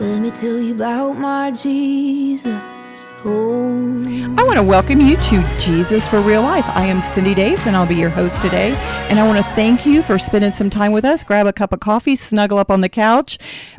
Let me tell you about my Jesus. I want to welcome you to Jesus for Real Life. I am Cyndi Daves, and I'll be your host today. And I want to thank you for spending some time with us. Grab a cup of coffee, snuggle up on the couch,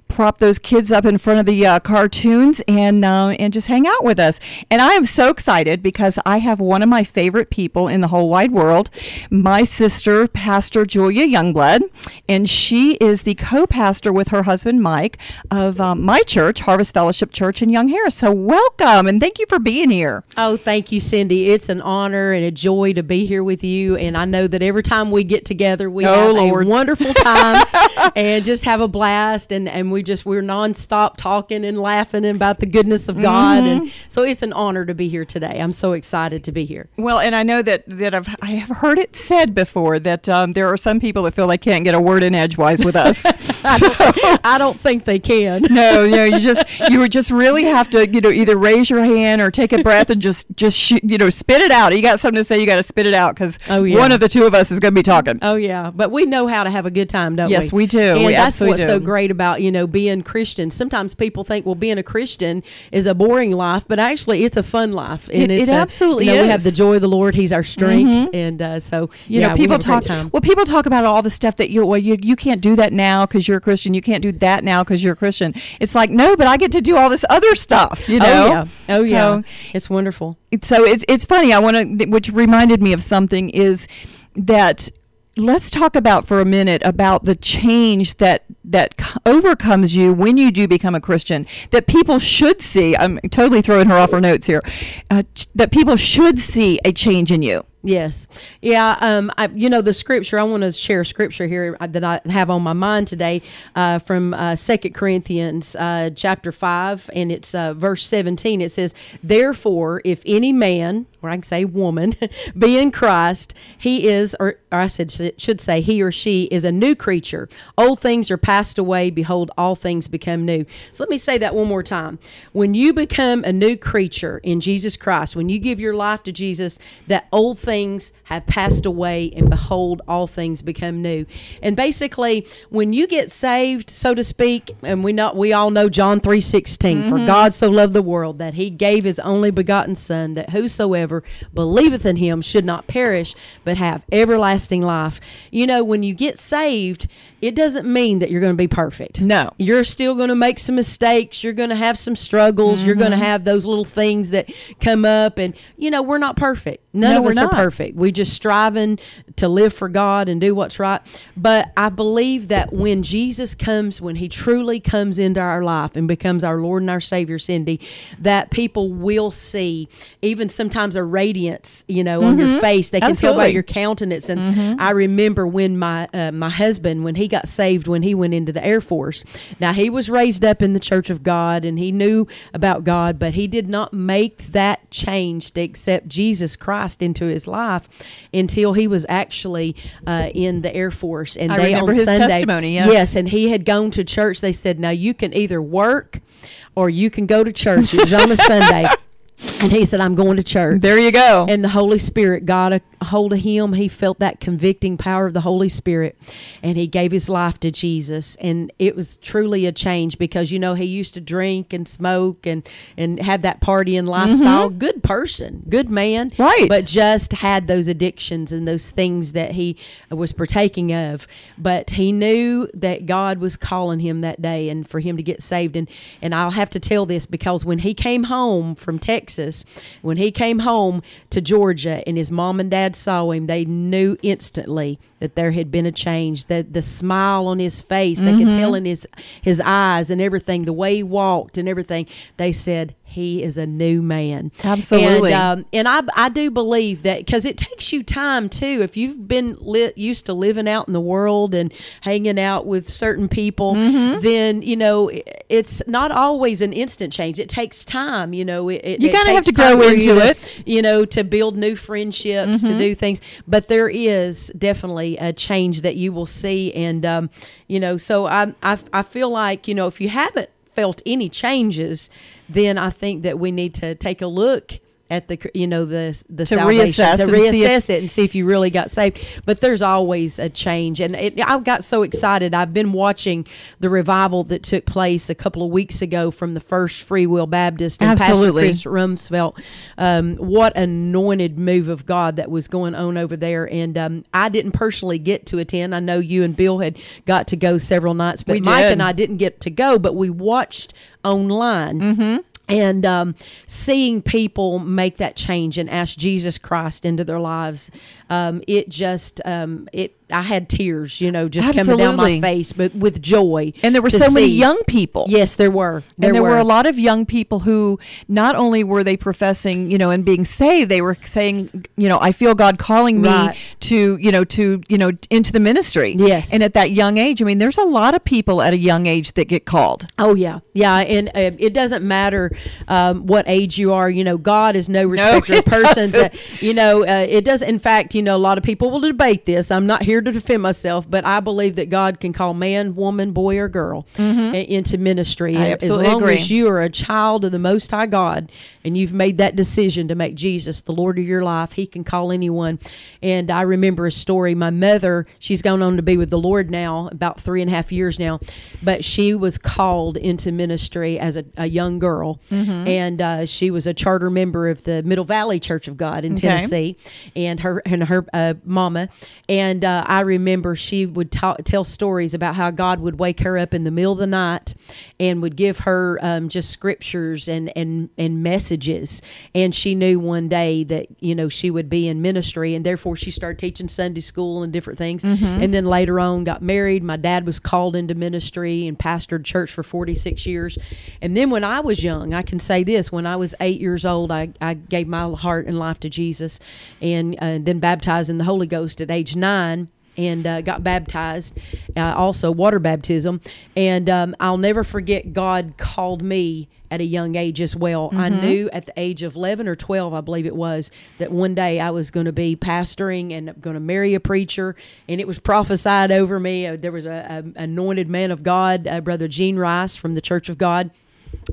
prop those kids up in front of the uh, cartoons, and uh, and just hang out with us. And I am so excited because I have one of my favorite people in the whole wide world, my sister, Pastor Julia Youngblood, and she is the co-pastor with her husband Mike of um, my church, Harvest Fellowship Church in Young Harris. So welcome, and thank you for being here. Oh, thank you, Cyndi. It's an honor and a joy to be here with you. And I know that every time we get together, we Oh, have Lord. a wonderful time and just have a blast. And, and we just, we're nonstop talking and laughing about the goodness of God. Mm-hmm. And so it's an honor to be here today. I'm so excited to be here. Well, and I know that that I've I have heard it said before that um, there are some people that feel they can't get a word in edgewise with us. I don't think they can. no, no, you just you would just really have to you know either raise your hand or take a breath and just just sh- you know spit it out. You got something to say, you got to spit it out because Oh, yeah. one of the two of us is going to be talking. Oh yeah, but we know how to have a good time, don't we? Yes, we do. And We that's what's so great about you know being Christian. Sometimes people think, well, being a Christian is a boring life, but actually, it's a fun life. And It- it's it a- absolutely you know, We have the joy of the Lord; He's our strength, and uh, so You yeah, know, people have a great talk. time. Well, people talk about all the stuff that you well, you you can't do that now because you're a Christian. You can't do that now because you're a Christian. It's like no, but I get to do all this other stuff. You know. oh yeah, oh So- yeah, it's wonderful. so it's it's funny. I want to, which reminded me of something is that let's talk about for a minute about the change that that overcomes you when you do become a Christian. That people should see. I'm totally throwing her off her notes here. Uh, that people should see a change in you. Yes, yeah. Um, I, you know the scripture. I want to share scripture here uh, that I have on my mind today uh, from uh, Second Corinthians uh, chapter five, and it's uh, verse seventeen. It says, "Therefore, if any man, or I can say woman, be in Christ, he is, or, or I said should say he or she is a new creature. Old things are passed away; behold, all things become new." So let me say that one more time. When you become a new creature in Jesus Christ, when you give your life to Jesus, that old things have passed away and behold all things become new and basically when you get saved so to speak and we know we all know john 3.16 for mm-hmm. god so loved the world that he gave his only begotten son that whosoever believeth in him should not perish but have everlasting life. You know when you get saved it doesn't mean that you're going to be perfect No. you're still going to make some mistakes. You're going to have some struggles. You're going to mm-hmm. have those little things that come up. And, you know, we're not perfect. None No, of us not. are perfect. We're just striving to live for God and do what's right. But I believe that when Jesus comes, when he truly comes into our life and becomes our Lord and our Savior, Cyndi, that people will see even sometimes a radiance, you know, on your mm-hmm. face. They can tell by your countenance. And mm-hmm. I remember when my uh, my husband, when he got saved, when he went into the Air Force. Now he was raised up in the Church of God, and he knew about God, but he did not make that change to accept Jesus Christ into his life until he was actually uh, in the Air Force. And I they remember on his Sunday, testimony, yes. yes, and he had gone to church. They said, "Now you can either work." Or you can go to church. It was on a Sunday. And he said, I'm going to church There you go. and the Holy Spirit got a hold of him. He felt that convicting power of the Holy Spirit, and he gave his life to Jesus. And it was truly a change because you know he used to drink and smoke and and have that partying lifestyle. Good person, good man, Mm-hmm. Right. But just had those addictions and those things that he was partaking of. But he knew that God was calling him that day, and for him to get saved. And and I'll have to tell this because when he came home from Texas, when he came home to Georgia, and his mom and dad saw him, they knew instantly that there had been a change. That the smile on his face, they could mm-hmm. tell in his his eyes and everything, the way he walked and everything. They said he is a new man. Absolutely. And, um, and I, I do believe that because it takes you time too. If you've been li- used to living out in the world and hanging out with certain people, Mm-hmm. then you know it's not always an instant change. It takes time. You know, it, You kinda have to grow into to- it. Mm-hmm. You know, to build new friendships, to do things. But there is definitely a change that you will see, and um, you know, so I, I I feel like you know if you haven't felt any changes, then I think that we need to take a look at the you know the the To salvation reassess to reassess it and see if you really got saved. But there's always a change, and it, I got so excited. I've been watching the revival that took place a couple of weeks ago from the First Free Will Baptist and Absolutely. Pastor Chris Rumsfeld. Um, what anointed move of God that was going on over there, and um, I didn't personally get to attend. I know you and Bill had got to go several nights, but Mike and I didn't get to go, but we watched online. Mm-hmm. And um, seeing people make that change and ask Jesus Christ into their lives, um, it just um, it. I had tears, you know, just coming down my face, but with joy. And there were so many young people. Yes, there were. and there were. a lot of young people who not only were they professing, you know, and being saved, they were saying, you know, I feel God calling me Right. to, you know, to, you know, into the ministry. Yes. And at that young age, I mean, there's a lot of people at a young age that get called. Oh yeah, yeah, and uh, it doesn't matter um, what age you are. You know, God is no respecter it of persons. Doesn't. you know, uh, it does. In fact, you know, a lot of people will debate this. I'm not here to defend myself, but I believe that God can call man, woman, boy, or girl i- into ministry. Mm-hmm. I And absolutely as long agree. as you are a child of the Most High God and you've made that decision to make Jesus the Lord of your life, He can call anyone. And I remember a story. My mother, she's gone on to be with the Lord now, about three and a half years now, but she was called into ministry as a, a young girl, Mm-hmm. and uh, she was a charter member of the Middle Valley Church of God in Okay. Tennessee, and her and her uh, mama. And uh, I remember she would talk, tell stories about how God would wake her up in the middle of the night and would give her um, just scriptures and and and messages. And she knew one day that you know she would be in ministry, and therefore she started teaching Sunday school and different things. And then later on, got married. My dad was called into ministry and pastored church for forty six years. And then when I was young, I can say this: when I was eight years old, I, I gave my heart and life to Jesus, and uh, then baptized in the Holy Ghost at age nine and uh, got baptized, uh, also water baptism. And um, I'll never forget God called me at a young age as well. I knew at the age of 11 or 12, I believe it was, that one day I was going to be pastoring and going to marry a preacher. And it was prophesied over me. Uh, there was a, a anointed man of God, uh, Brother Gene Rice from the Church of God.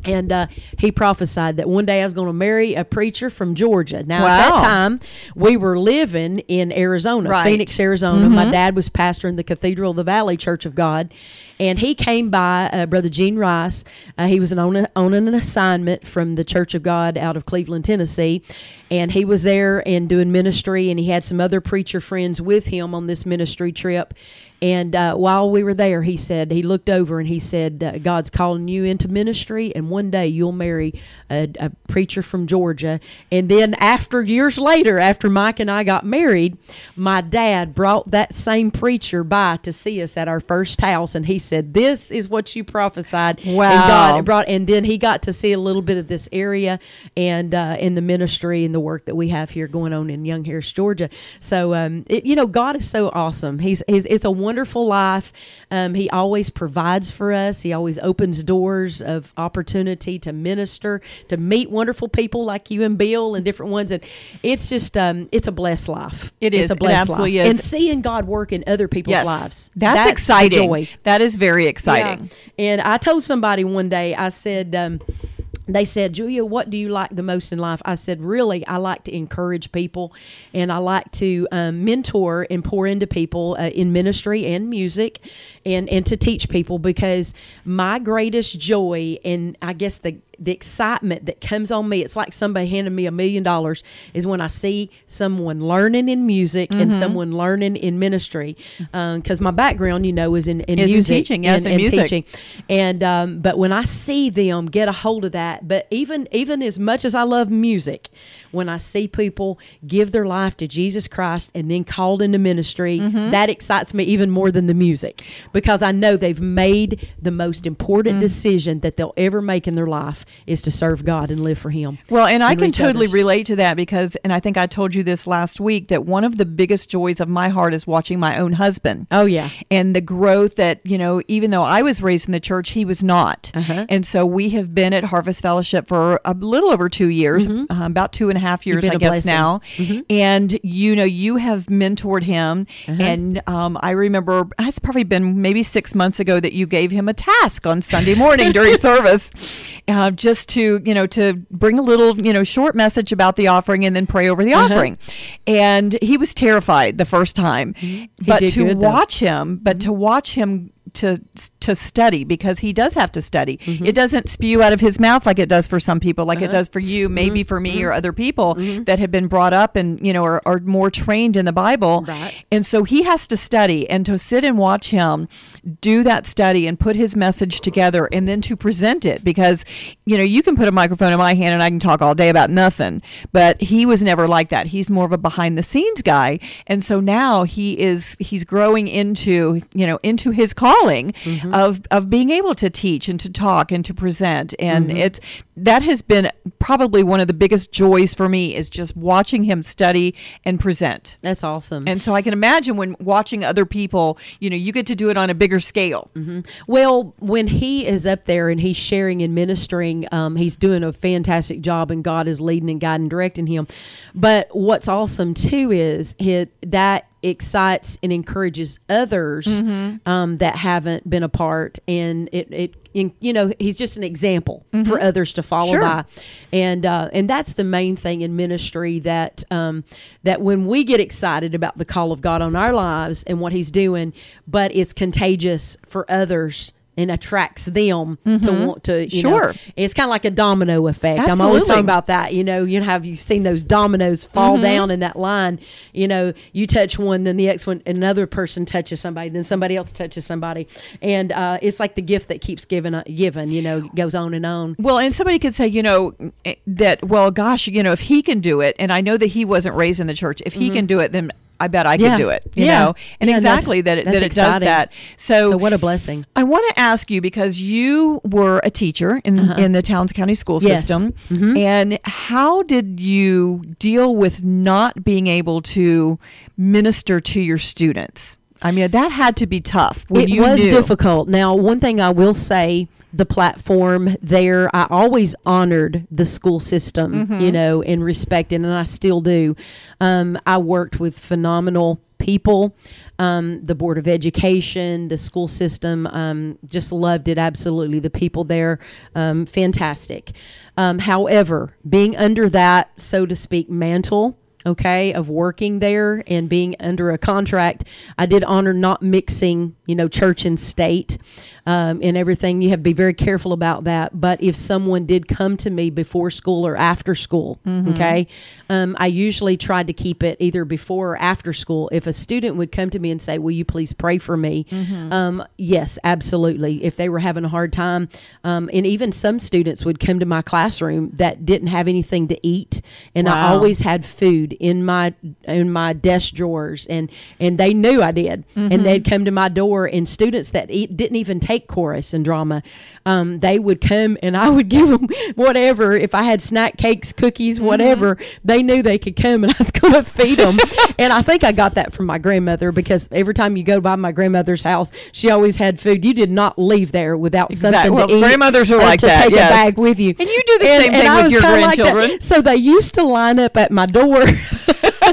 And uh, he prophesied that one day I was going to marry a preacher from Georgia. Now, at that time, we were living in Arizona, Right. Phoenix, Arizona. My dad was pastor in the Cathedral of the Valley Church of God, and he came by uh, Brother Gene Rice. Uh, he was an, on, a, on an assignment from the Church of God out of Cleveland, Tennessee, and he was there and doing ministry. And he had some other preacher friends with him on this ministry trip. And uh, while we were there, he said he looked over and he said, uh, "God's calling you into ministry, and one day you'll marry a, a preacher from Georgia." And then, after years later, after Mike and I got married, my dad brought that same preacher by to see us at our first house, and he said, "This is what you prophesied." And Wow. God brought, and then he got to see a little bit of this area and uh, in the ministry and the work that we have here going on in Young Harris, Georgia. So, um, it, you know, God is so awesome. He's, he's it's a wonderful life. Um, he always provides for us. He always opens doors of opportunity to minister, to meet wonderful people like you and Bill and different ones. And it's just, um, it's a blessed life. It It's is. a It blessed absolutely life. is. And seeing God work in other people's Yes. lives. That's, the exciting. joy. That is very exciting. Yeah. And I told somebody one day, I said, um, they said, Julia, what do you like the most in life? I said, really, I like to encourage people and I like to um, mentor and pour into people uh, in ministry and music and, and to teach people because my greatest joy and I guess the the excitement that comes on me, it's like somebody handing me a million dollars, is when I see someone learning in music and Mm-hmm. someone learning in ministry. Because my background, you know, is in, in Is in music. teaching, yes, and, in and music. teaching. And um, but when I see them get a hold of that, but even even as much as I love music, when I see people give their life to Jesus Christ and then called into ministry, Mm-hmm. that excites me even more than the music because I know they've made the most Mm. important decision that they'll ever make in their life is to serve God and live for Him. Well, and I can totally others. relate to that because, and I think I told you this last week, that one of the biggest joys of my heart is watching my own husband. Oh yeah. And the growth that, you know, even though I was raised in the church, he was not. Uh-huh. And so we have been at Harvest Fellowship for a little over two years, uh, about two and a half years, Mm-hmm. I guess blessing. Mm-hmm. now. And, you know, you have mentored him. Uh-huh. And um, I remember it's probably been maybe six months ago that you gave him a task on Sunday morning during service. uh, just to you know to bring a little you know short message about the offering and then pray over the Uh-huh. offering. And he was terrified the first time, but to good, watch him, but to watch him to to study because he does have to study. Mm-hmm. It doesn't spew out of his mouth like it does for some people, like it uh-huh. does for you, maybe mm-hmm. for me or mm-hmm. other people that have been brought up and you know are, are more trained in the Bible. Right. And so he has to study and to sit and watch him do that study and put his message together and then to present it because you know you can put a microphone in my hand and I can talk all day about nothing but he was never like that. He's more of a behind the scenes guy. And so now he is he's growing into you know into his calling Mm-hmm. of of being able to teach and to talk and to present and mm-hmm. it's that has been probably one of the biggest joys for me is just watching him study and present That's awesome. and so I can imagine when watching other people, you know, you get to do it on a bigger scale. Mm-hmm. Well, when he is up there and he's sharing and ministering, um, he's doing a fantastic job, and God is leading and guiding, and directing him. But what's awesome too is he, that excites and encourages others um, that haven't been a part, and it it. In, you know, he's just an example for others to follow Sure. by, and uh, and that's the main thing in ministry that um, that when we get excited about the call of God on our lives and what He's doing, but it's contagious for others and attracts them to want to. You know, Sure. it's kind of like a domino effect. I'm always talking about that. You know, you know, have you seen those dominoes fall down in that line? You know, you touch one, then the next one, another person touches somebody, then somebody else touches somebody, and uh, it's like the gift that keeps giving, uh, given. You know, goes on and on. Well, and somebody could say, you know, eh, that, well, gosh, you know, if he can do it, and I know that he wasn't raised in the church, if he can do it, then I bet I Yeah. can do it, you Yeah. know? And Yeah, exactly that it, that it does that. So, So what a blessing. I want to ask you because you were a teacher in, in the Towns County school Uh-huh. Yes. system. Mhm. And how did you deal with not being able to minister to your students? I mean, that had to be tough. It was knew. difficult. Now, one thing I will say, the platform there, I always honored the school system, Mm-hmm. you know, and respected, and I still do. Um, I worked with phenomenal people, um, the Board of Education, the school system, um, just loved it absolutely. The people there, um, fantastic. Um, however, being under that, so to speak, mantle, okay, of working there and being under a contract, I did honor not mixing, you know, church and state um, and everything. You have to be very careful about that. But if someone did come to me before school or after school, okay, um, I usually tried to keep it either before or after school. If a student would come to me and say, Will you please pray for me? Um, yes, absolutely. If they were having a hard time, um, and even some students would come to my classroom that didn't have anything to eat, and I always had food in my in my desk drawers, and and they knew I did, and mm-hmm. they'd come to my door, and students that e- didn't even take chorus and drama, um, they would come, and I would give them whatever. If I had snack cakes, cookies, whatever, they knew they could come, and I was going to feed them. and I think I got that from my grandmother because every time you go by my grandmother's house, she always had food. You did not leave there without Exact- something well, to eat. grandmothers are like to that, Take yes. a bag with you, And you do the same thing I with was your kinda like grandchildren. So they used to line up at my door.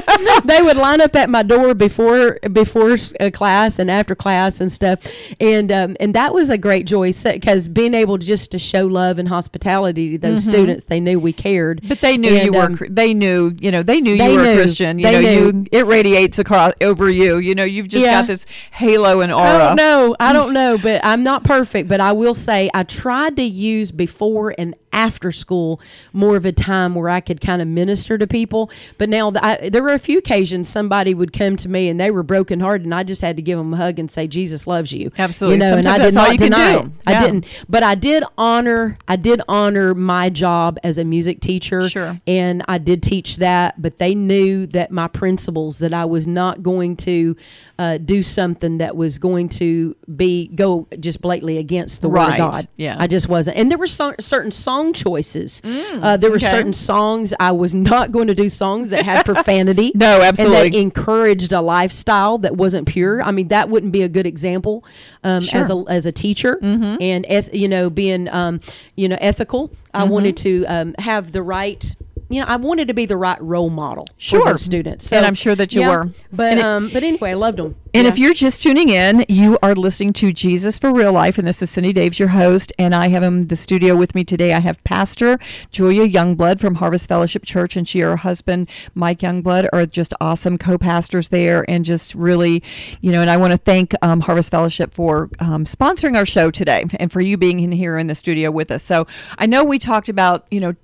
they would line up at my door before before uh, class and after class and stuff, and um, and that was a great joy because being able to just to show love and hospitality to those students, they knew we cared. Mm-hmm. But they knew And, you were. um, cr- they knew. You know. They knew they you were knew. a Christian. You They know. knew. You. It radiates across over you. You know. You've just Yeah. got this halo and I aura. don't know. I don't know, but I'm not perfect. But I will say I tried to use before and after school more of a time where I could kind of minister to people. But now I, there were a few occasions somebody would come to me and they were brokenhearted, and I just had to give them a hug and say Jesus loves you. Absolutely. You know, and I did not deny do. it. I didn't, but I did honor. I did honor my job as a music teacher. Sure. And I did teach that, but they knew that my principles that I was not going to uh, do something that was going to be go just blatantly against the word of God. Yeah. I just wasn't. And there were so, certain song choices. uh, there were okay. certain songs I was not going to do songs that had profanity. No, And absolutely. that encouraged a lifestyle that wasn't pure. I mean, that wouldn't be a good example um, as a as a teacher and eth- you know being um, you know ethical. I wanted to um, have the right you know, I wanted to be the right role model Sure. for those students. And I'm sure that you yeah, were. But And it- um, but anyway, I loved them. And if you're just tuning in, you are listening to Jesus for Real Life, and this is Cyndi Daves, your host. And I have in the studio with me today. I have Pastor Julia Youngblood from Harvest Fellowship Church, and she and her husband Mike Youngblood are just awesome co-pastors there, and just really, you know. And I want to thank um, Harvest Fellowship for um, sponsoring our show today, and for you being in here in the studio with us. So I know we talked about, you know,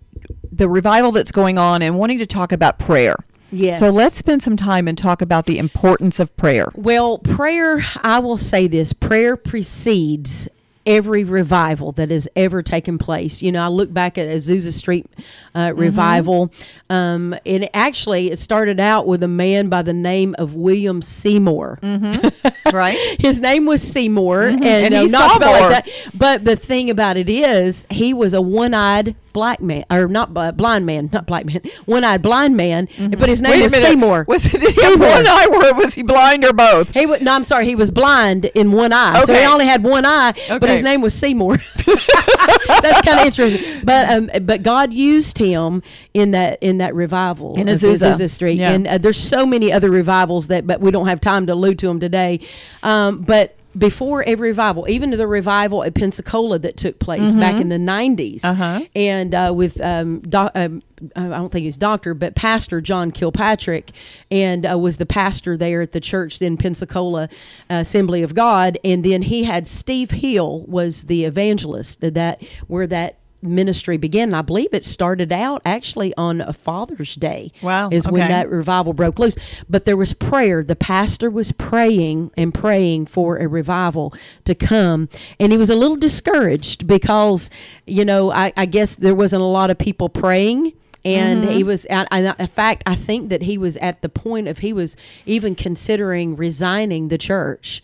the revival that's going on, and wanting to talk about prayer. Yes. So let's spend some time and talk about the importance of prayer. Well, prayer, I will say this prayer precedes every revival that has ever taken place. You know, I look back at Azusa Street uh, revival, um, and actually it started out with a man by the name of William Seymour. right? His name was Seymour, and, And uh, not spelled like that. But the thing about it is, he was a one-eyed black man, or not uh, blind man, not black man, one-eyed blind man. But his name was minute. Seymour. Was it Seymour. one eye or was he blind or both? He was, no, I'm sorry. He was blind in one eye, so he only had one eye. But Okay. His name was Seymour. That's kind of interesting. But um, but God used him in that in that revival In of Azusa. Street, Yeah. and uh, there's so many other revivals that, but we don't have time to allude to them today. Um, but before every revival, even the revival at Pensacola that took place back in the 90s, Uh-huh. and uh, with um, doc, um, I don't think he's doctor, but Pastor John Kilpatrick, and uh, was the pastor there at the church in Pensacola uh, Assembly of God, and then he had Steve Hill was the evangelist that where that ministry began. I believe it started out actually on a Father's Day. Wow, is when that revival broke loose. But there was prayer. The pastor was praying and praying for a revival to come. And he was a little discouraged because, you know, I, I guess there wasn't a lot of people praying. And Mm-hmm. he was, and I- in fact, I think that he was at the point of he was even considering resigning the church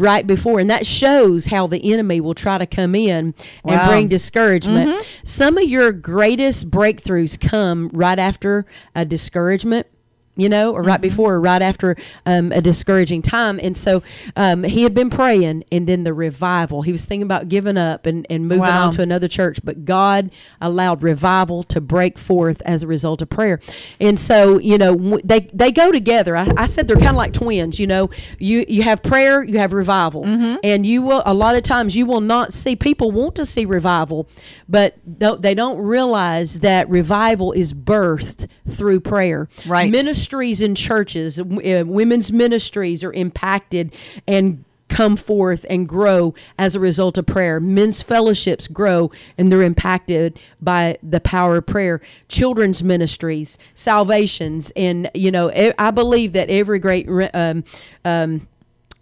right before. And that shows how the enemy will try to come in and Wow. bring discouragement. Mm-hmm. Some of your greatest breakthroughs come right after a discouragement. You know, or right before, or right after um, a discouraging time. And so um, he had been praying, and then the revival. He was thinking about giving up and, and moving Wow. on to another church, but God allowed revival to break forth as a result of prayer. And so, you know, w- they they go together. I, I said they're kind of like twins. You know, you you have prayer, you have revival, and you will a lot of times you will not see people want to see revival, but don't, they don't realize that revival is birthed through prayer. Right. Ministries in churches, uh, women's ministries are impacted and come forth and grow as a result of prayer. Men's fellowships grow and they're impacted by the power of prayer. Children's ministries, salvations, and you know, I believe that every great um, um,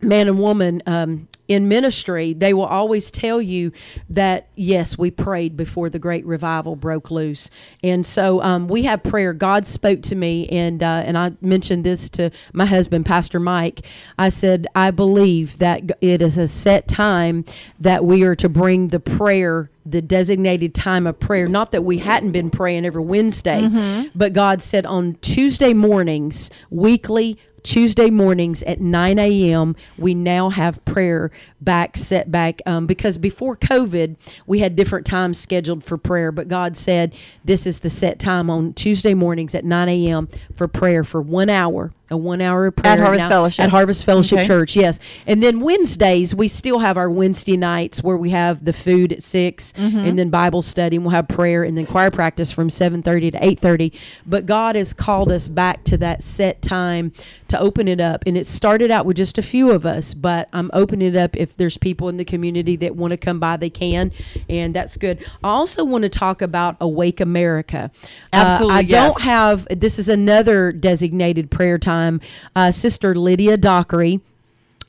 man and woman um, in ministry, they will always tell you that yes, we prayed before the great revival broke loose, and so um, we have prayer. God spoke to me, and uh, and I mentioned this to my husband, Pastor Mike. I said I believe that it is a set time that we are to bring the prayer. The designated time of prayer. Not that we hadn't been praying every Wednesday, but God said on Tuesday mornings, weekly, Tuesday mornings at 9 a.m. We now have prayer back set back um, because before COVID we had different times scheduled for prayer, but God said this is the set time on Tuesday mornings at 9 a.m. for prayer for one hour, a one hour of prayer at Harvest Fellowship. At Harvest Fellowship Okay. Church, yes. And then Wednesdays we still have our Wednesday nights where we have the food at 6 and then Bible study, and we'll have prayer and then choir practice from seven thirty to eight thirty. But God has called us back to that set time to open it up, and it started out with just a few of us, but I'm opening it up. If there's people in the community that want to come by, they can, and that's good. I also want to talk about Awake America. Uh, Absolutely, I yes. don't have. This is another designated prayer time. Uh, Sister Lydia Dockery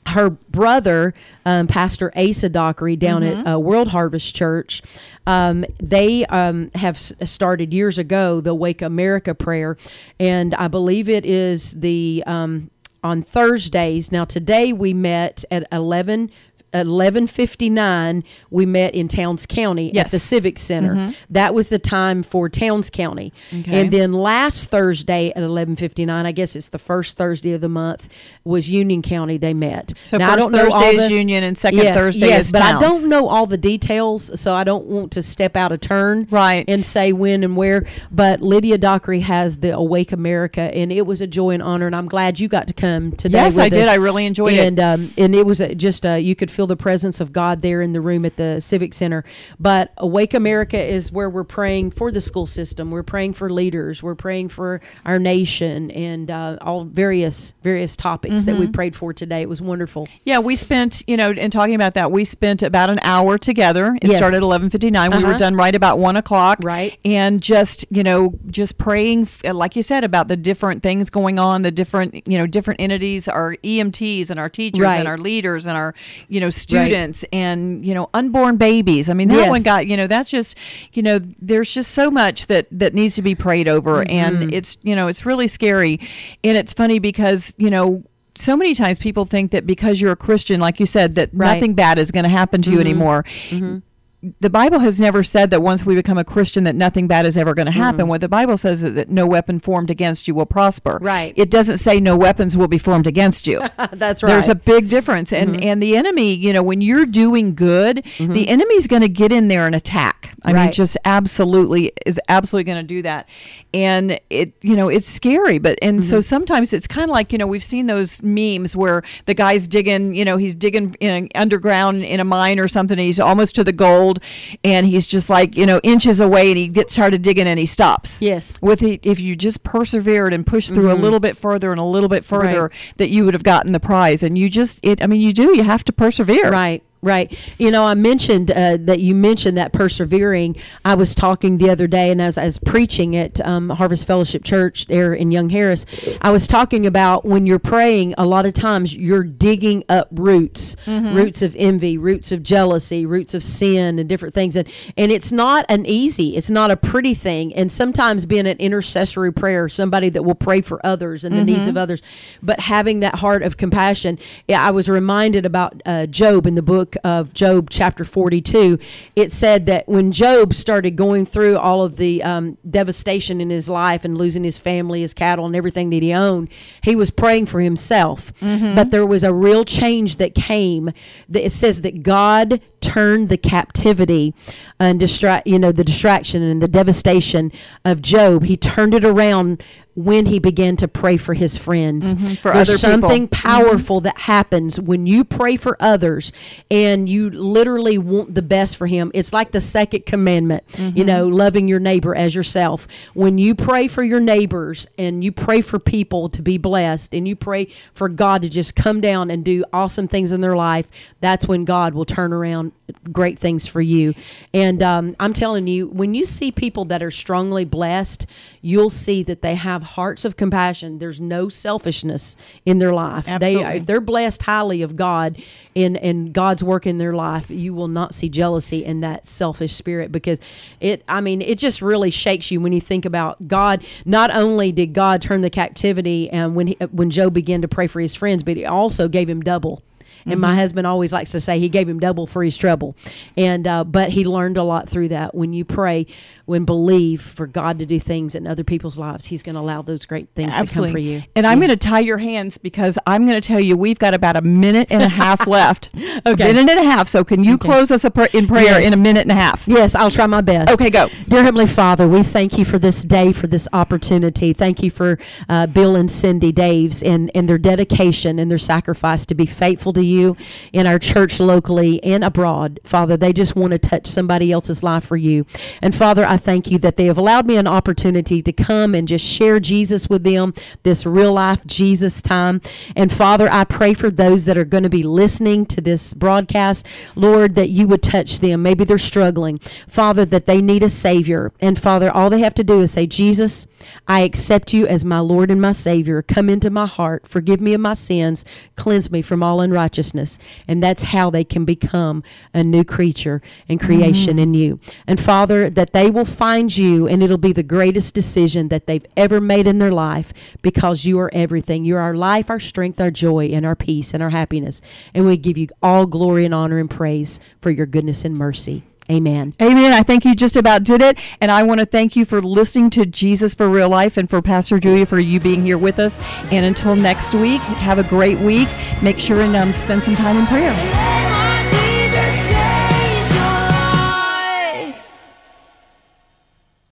her brother, um, Pastor Asa Dockery, down Mm-hmm. at uh, World Harvest Church, um, they um, have s- started years ago the Wake America prayer, and I believe it is the um, on Thursdays. Now today we met at eleven eleven fifty nine, we met in Towns County at the Civic Center. That was the time for Towns County, Okay. and then last Thursday at eleven fifty nine, I guess it's the first Thursday of the month, was Union County. They met. So Now, I first don't know all Thursday is Union and second yes, Thursday yes, is but I don't know all the details, so I don't want to step out of turn, Right. and say when and where. But Lydia Dockery has the Awake America, and it was a joy and honor, and I'm glad you got to come today. Yes, I did. I really enjoyed it. and, Um, and it was uh, just uh, you could feel the presence of God there in the room at the Civic Center. But Awake America is where we're praying for the school system. We're praying for leaders. We're praying for our nation and uh, all various various topics that we Mm-hmm. prayed for today. It was wonderful. Yeah, we spent, you know, in talking about that, we spent about an hour together. It Yes. started at eleven fifty nine. We were Uh-huh. done right about one o'clock. Right. and just you know, just praying, like you said, about the different things going on, the different you know, different entities, our EMTs and our teachers Right. and our leaders and our you know students and you know unborn babies. I mean, that Yes. one got you know, that's just you know, there's just so much that that needs to be prayed over, Mm-hmm. and it's you know, it's really scary, and it's funny because you know so many times people think that because you're a Christian, like you said, that Right. nothing bad is going to happen to you anymore. The Bible has never said that once we become a Christian that nothing bad is ever going to happen. What the Bible says is that no weapon formed against you will prosper. Right. It doesn't say no weapons will be formed against you. That's right. There's a big difference, and Mm-hmm. and the enemy, you know, when you're doing good, the enemy's going to get in there and attack. I mean, just absolutely is absolutely going to do that, and it, you know, it's scary. But and so Mm-hmm. sometimes it's kind of like you know we've seen those memes where the guy's digging, you know, he's digging in underground in a mine or something. And he's almost to the gold, and he's just like you know inches away, and he gets started digging and he stops. Yes. With the, if you just persevered and pushed through a little bit further and a little bit further, Mm-hmm. Right. that you would have gotten the prize. And you just, it. I mean, you do. You have to persevere. Right. Right. You know, I mentioned uh, that you mentioned that persevering. I was talking the other day, and as I was preaching at um, Harvest Fellowship Church there in Young Harris, I was talking about when you're praying, a lot of times you're digging up roots, roots of envy, roots of jealousy, roots of sin, and different things. And, and it's not an easy, it's not a pretty thing. And sometimes being an intercessory prayer, somebody that will pray for others and the needs of others, but having that heart of compassion. Yeah, I was reminded about uh, Job in the book of Job, chapter 42. It said that when Job started going through all of the um, devastation in his life and losing his family, his cattle, and everything that he owned, he was praying for himself. But there was a real change that came. That it says that God turned the captivity and distract, you know, the distraction and the devastation of Job. He turned it around when he began to pray for his friends. Mm-hmm. for There's other people. something powerful that happens when you pray for others and you literally want the best for him. It's like the second commandment, Mm-hmm. you know, loving your neighbor as yourself. When you pray for your neighbors and you pray for people to be blessed and you pray for God to just come down and do awesome things in their life, that's when God will turn around great things for you. And um, I'm telling you, when you see people that are strongly blessed, you'll see that they have hearts of compassion. There's no selfishness in their life. They if they're blessed highly of God and and God's work in their life, you will not see jealousy and that selfish spirit because it. I mean, it just really shakes you when you think about God. Not only did God turn the captivity and when he, when Job began to pray for his friends, but he also gave him double. And my husband always likes to say he gave him double for his trouble, and uh, but he learned a lot through that. When you pray, when believe for God to do things in other people's lives, He's going to allow those great things to come for you. And I'm going to tie your hands because I'm going to tell you we've got about a minute and a half left. A Okay. minute and a half. So can you close us a pr- in prayer Yes. in a minute and a half? Yes, I'll try my best. Okay, go. Dear Heavenly Father, we thank you for this day, for this opportunity. Thank you for uh, Bill and Cyndi Daves and, and their dedication and their sacrifice to be faithful to you in our church locally and abroad. Father, they just want to touch somebody else's life for you. And Father, I thank you that they have allowed me an opportunity to come and just share Jesus with them, this real life Jesus time. And Father, I pray for those that are going to be listening to this broadcast, Lord, that you would touch them. Maybe they're struggling. Father, that they need a Savior. And Father, all they have to do is say, Jesus, I accept you as my Lord and my Savior. Come into my heart. Forgive me of my sins. Cleanse me from all unrighteousness. Righteousness. And that's how they can become a new creature and creation mm-hmm. in you. And Father, that they will find you and it'll be the greatest decision that they've ever made in their life because you are everything. You're our life, our strength, our joy, and our peace and our happiness. And we give you all glory and honor and praise for your goodness and mercy. Amen. Amen. I think you just about did it. And I want to thank you for listening to Jesus for Real Life and for Pastor Julia for you being here with us. And until next week, have a great week. Make sure and um, spend some time in prayer.